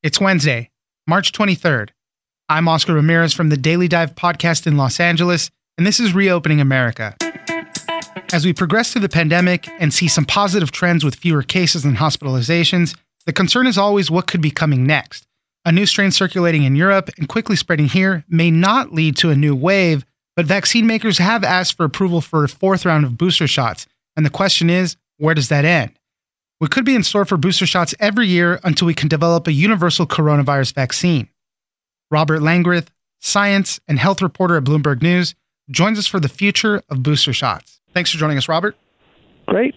It's Wednesday, March 23rd. I'm Oscar Ramirez from the Daily Dive podcast in Los Angeles, and this is Reopening America. As we progress through the pandemic and see some positive trends with fewer cases and hospitalizations, the concern is always what could be coming next. A new strain circulating in Europe and quickly spreading here may not lead to a new wave, but vaccine makers have asked for approval for a fourth round of booster shots. And the question is, where does that end? We could be in store for booster shots every year until we can develop a universal coronavirus vaccine. Robert Langreth, science and health reporter at Bloomberg News, joins us for the future of booster shots. Thanks for joining us, Robert. Great.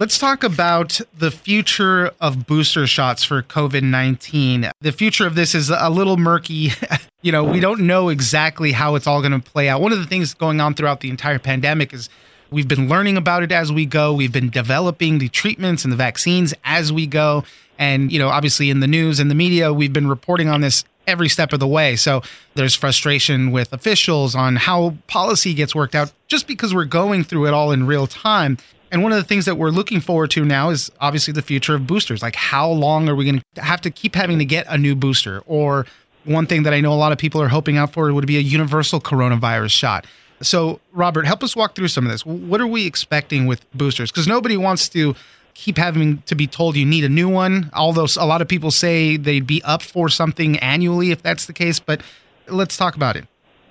Let's talk about the future of booster shots for COVID 19. The future of this is a little murky. you know, we don't know exactly how it's all going to play out. One of the things going on throughout the entire pandemic is we've been learning about it as we go. We've been developing the treatments and the vaccines as we go. And, you know, obviously in the news and the media, we've been reporting on this every step of the way. So there's frustration with officials on how policy gets worked out just because we're going through it all in real time. And one of the things that we're looking forward to now is obviously the future of boosters. Like, how long are we going to have to keep having to get a new booster? Or one thing that I know a lot of people are hoping out for would be a universal coronavirus shot. So, Robert, help us walk through some of this. What are we expecting with boosters? Because nobody wants to keep having to be told you need a new one. Although a lot of people say they'd be up for something annually if that's the case. But let's talk about it.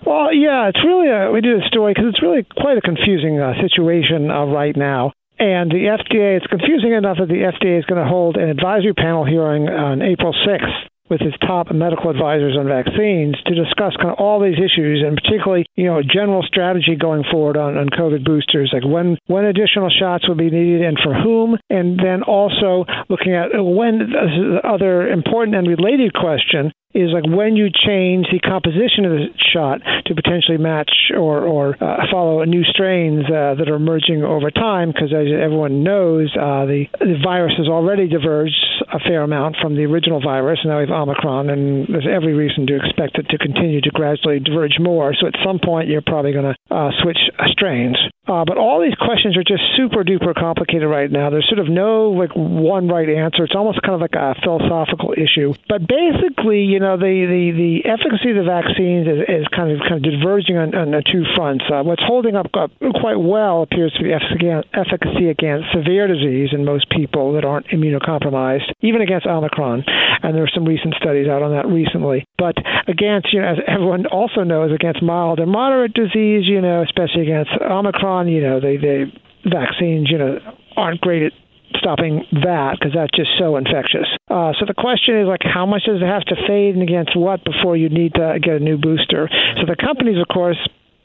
Well, yeah, it's really a, we did a story because it's really quite a confusing uh, situation uh, right now. And the FDA, it's confusing enough that the FDA is going to hold an advisory panel hearing on April 6th with his top medical advisors on vaccines to discuss kind of all these issues and particularly, you know, general strategy going forward on, on COVID boosters, like when when additional shots will be needed and for whom, and then also looking at when the other important and related question is like when you change the composition of the shot to potentially match or or uh, follow new strains uh, that are emerging over time, because as everyone knows, uh, the the virus has already diverged a fair amount from the original virus. Now we have Omicron, and there's every reason to expect it to continue to gradually diverge more. So at some point, you're probably going to uh, switch strains. Uh, but all these questions are just super duper complicated right now. There's sort of no like one right answer. It's almost kind of like a philosophical issue. But basically, you know, the the, the efficacy of the vaccines is, is kind of kind of diverging on, on the two fronts. Uh, what's holding up, quite well appears to be efficacy against severe disease in most people that aren't immunocompromised, even against Omicron. And there are some recent studies out on that recently. But against, you know, as everyone also knows, against mild and moderate disease, you know, especially against Omicron on, you know, the the vaccines, you know, aren't great at stopping that because that's just so infectious. Uh, so the question is like, how much does it have to fade and against what before you need to get a new booster? So the companies, of course,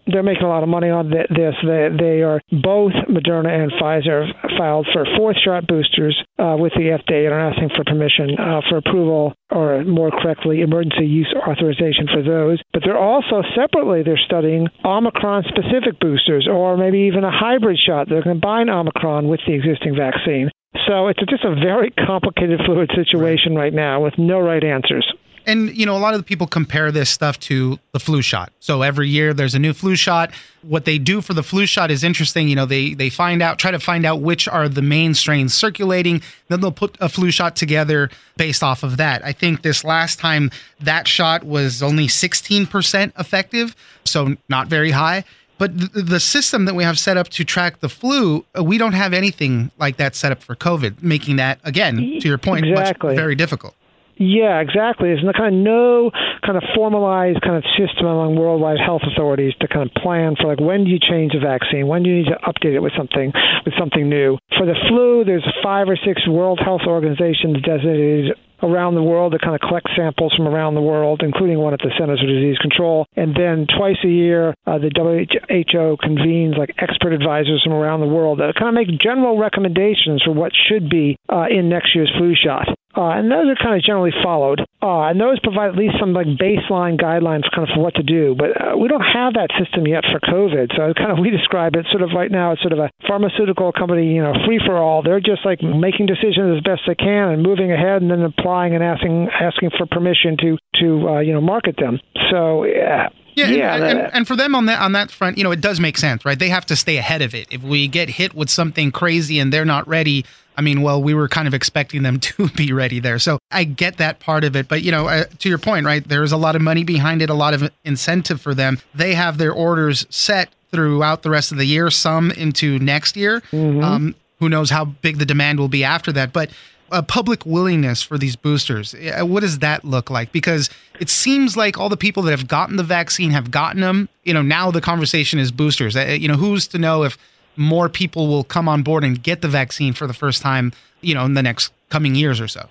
they're making a lot of money on this. They, they are both Moderna and Pfizer filed for fourth shot boosters uh, with the FDA and are asking for permission uh, for approval, or more correctly, emergency use authorization for those. But they're also separately they're studying Omicron specific boosters, or maybe even a hybrid shot. To combine Omicron with the existing vaccine. So it's just a very complicated, fluid situation right now with no right answers. And, you know, a lot of the people compare this stuff to the flu shot. So every year there's a new flu shot. What they do for the flu shot is interesting. You know, they, they find out, try to find out which are the main strains circulating. Then they'll put a flu shot together based off of that. I think this last time that shot was only 16% effective. So not very high. But the system that we have set up to track the flu, uh, we don't have anything like that set up for COVID, making that, again, to your point, exactly. much, very difficult. Yeah, exactly. There's no, kind of no kind of formalized kind of system among worldwide health authorities to kind of plan for like when do you change a vaccine, when do you need to update it with something with something new. For the flu, there's five or six World Health Organizations designated around the world to kind of collect samples from around the world, including one at the Centers for Disease Control. And then twice a year, uh, the WHO convenes like expert advisors from around the world that kind of make general recommendations for what should be uh, in next year's flu shot. Uh, and those are kind of generally followed. Uh, and those provide at least some like baseline guidelines kind of for what to do. But uh, we don't have that system yet for COVID. So kind of we describe it sort of right now. It's sort of a pharmaceutical company, you know, free for all. They're just like making decisions as best they can and moving ahead, and then applying and asking asking for permission to to uh, you know market them. So. Yeah, yeah, and, and, and, for them on that on that front, you know, it does make sense, right? They have to stay ahead of it. If we get hit with something crazy and they're not ready, I mean, well, we were kind of expecting them to be ready there. So I get that part of it. But, you know, uh, to your point, right, there's a lot of money behind it, a lot of incentive for them. They have their orders set throughout the rest of the year, some into next year. Mm-hmm. Um, who knows how big the demand will be after that. But a public willingness for these boosters, uh, what does that look like? Because it seems like all the people that have gotten the vaccine have gotten them. You know, now the conversation is boosters. Uh, you know, who's to know if more people will come on board and get the vaccine for the first time, you know, in the next coming years or so?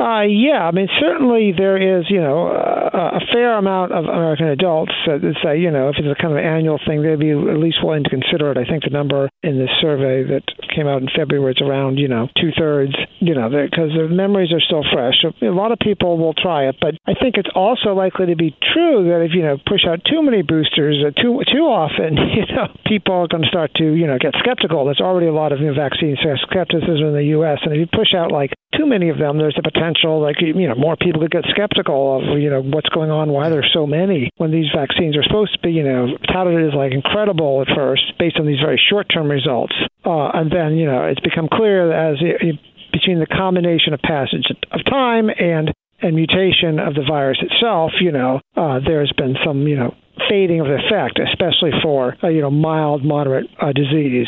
Uh, yeah, I mean, certainly there is, you know, a, a fair amount of American adults that say, you know, if it's a kind of annual thing, they'd be at least willing to consider it. I think the number in this survey that came out in February is around, you know, two thirds, you know, because the memories are still fresh. So a lot of people will try it, but I think it's also likely to be true that if you know push out too many boosters uh, too too often, you know, people are going to start to you know get skeptical. There's already a lot of you vaccine skepticism in the U.S., and if you push out like too many of them, there's a potential like you know more people could get skeptical of you know what's going on, why there's so many when these vaccines are supposed to be you know touted as like incredible at first based on these very short-term results, uh, and then you know it's become clear that as it, between the combination of passage of time and and mutation of the virus itself, you know, uh, there's been some, you know, fading of the effect, especially for uh, you know mild, moderate uh, disease.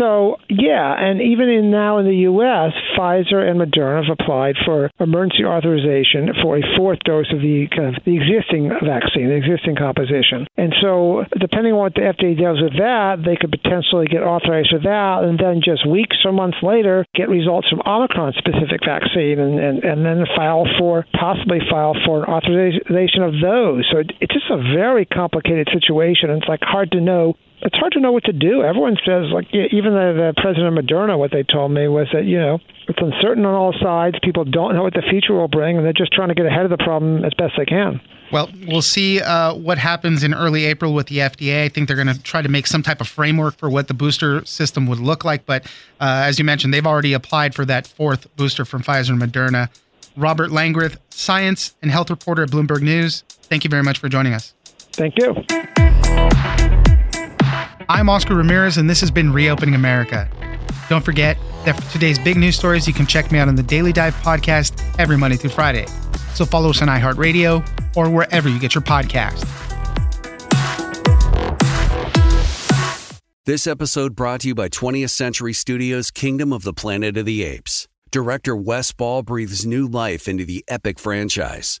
So yeah, and even in now in the U.S., Pfizer and Moderna have applied for emergency authorization for a fourth dose of the kind of the existing vaccine, the existing composition. And so, depending on what the FDA does with that, they could potentially get authorized for that, and then just weeks or months later get results from Omicron-specific vaccine, and, and and then file for possibly file for an authorization of those. So it's just a very complicated situation. and It's like hard to know it's hard to know what to do. Everyone says, like, even the, the president of Moderna, what they told me was that, you know, it's uncertain on all sides. People don't know what the future will bring, and they're just trying to get ahead of the problem as best they can. Well, we'll see uh, what happens in early April with the FDA. I think they're going to try to make some type of framework for what the booster system would look like. But uh, as you mentioned, they've already applied for that fourth booster from Pfizer and Moderna. Robert Langreth, science and health reporter at Bloomberg News. Thank you very much for joining us. Thank you. I'm Oscar Ramirez, and this has been Reopening America. Don't forget that for today's big news stories, you can check me out on the Daily Dive podcast every Monday through Friday. So follow us on iHeartRadio or wherever you get your podcast. This episode brought to you by 20th Century Studios' Kingdom of the Planet of the Apes. Director Wes Ball breathes new life into the epic franchise.